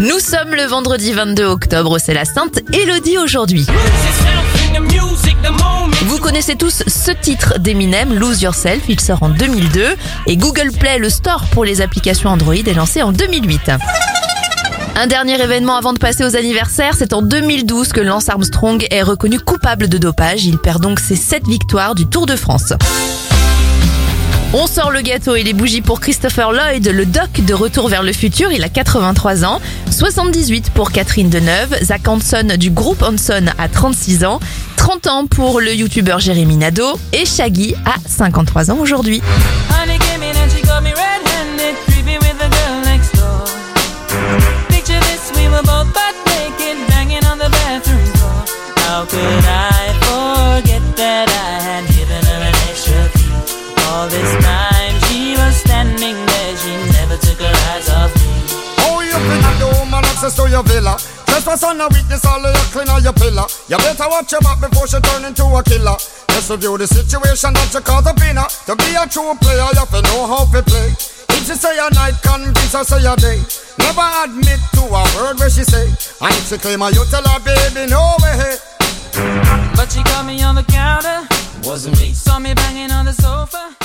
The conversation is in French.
Nous sommes le vendredi 22 octobre, c'est la Sainte Élodie aujourd'hui. Vous connaissez tous ce titre d'Eminem, Lose Yourself, il sort en 2002 et Google Play, le store pour les applications Android, est lancé en 2008. Un dernier événement avant de passer aux anniversaires, c'est en 2012 que Lance Armstrong est reconnu coupable de dopage. Il perd donc ses 7 victoires du Tour de France. On sort le gâteau et les bougies pour Christopher Lloyd, le doc de Retour vers le futur, il a 83 ans, 78 pour Catherine Deneuve, Zach Hanson du groupe Hanson a 36 ans, 30 ans pour le youtubeur Jérémy Nadeau. Et Shaggy a 53 ans aujourd'hui. Honey came access to your villa. Trespass on a weakness, all of your clean on your pillar. You better watch your back before she turn into a killer. Just review the situation that you caught up in her. To be a true player, you have to know how to play. If she say a night, convince her say a day. Never admit to a word where she say. And if she claim her, you tell her, baby, no way. But she caught me on the counter. Wasn't me. Saw me banging on the sofa.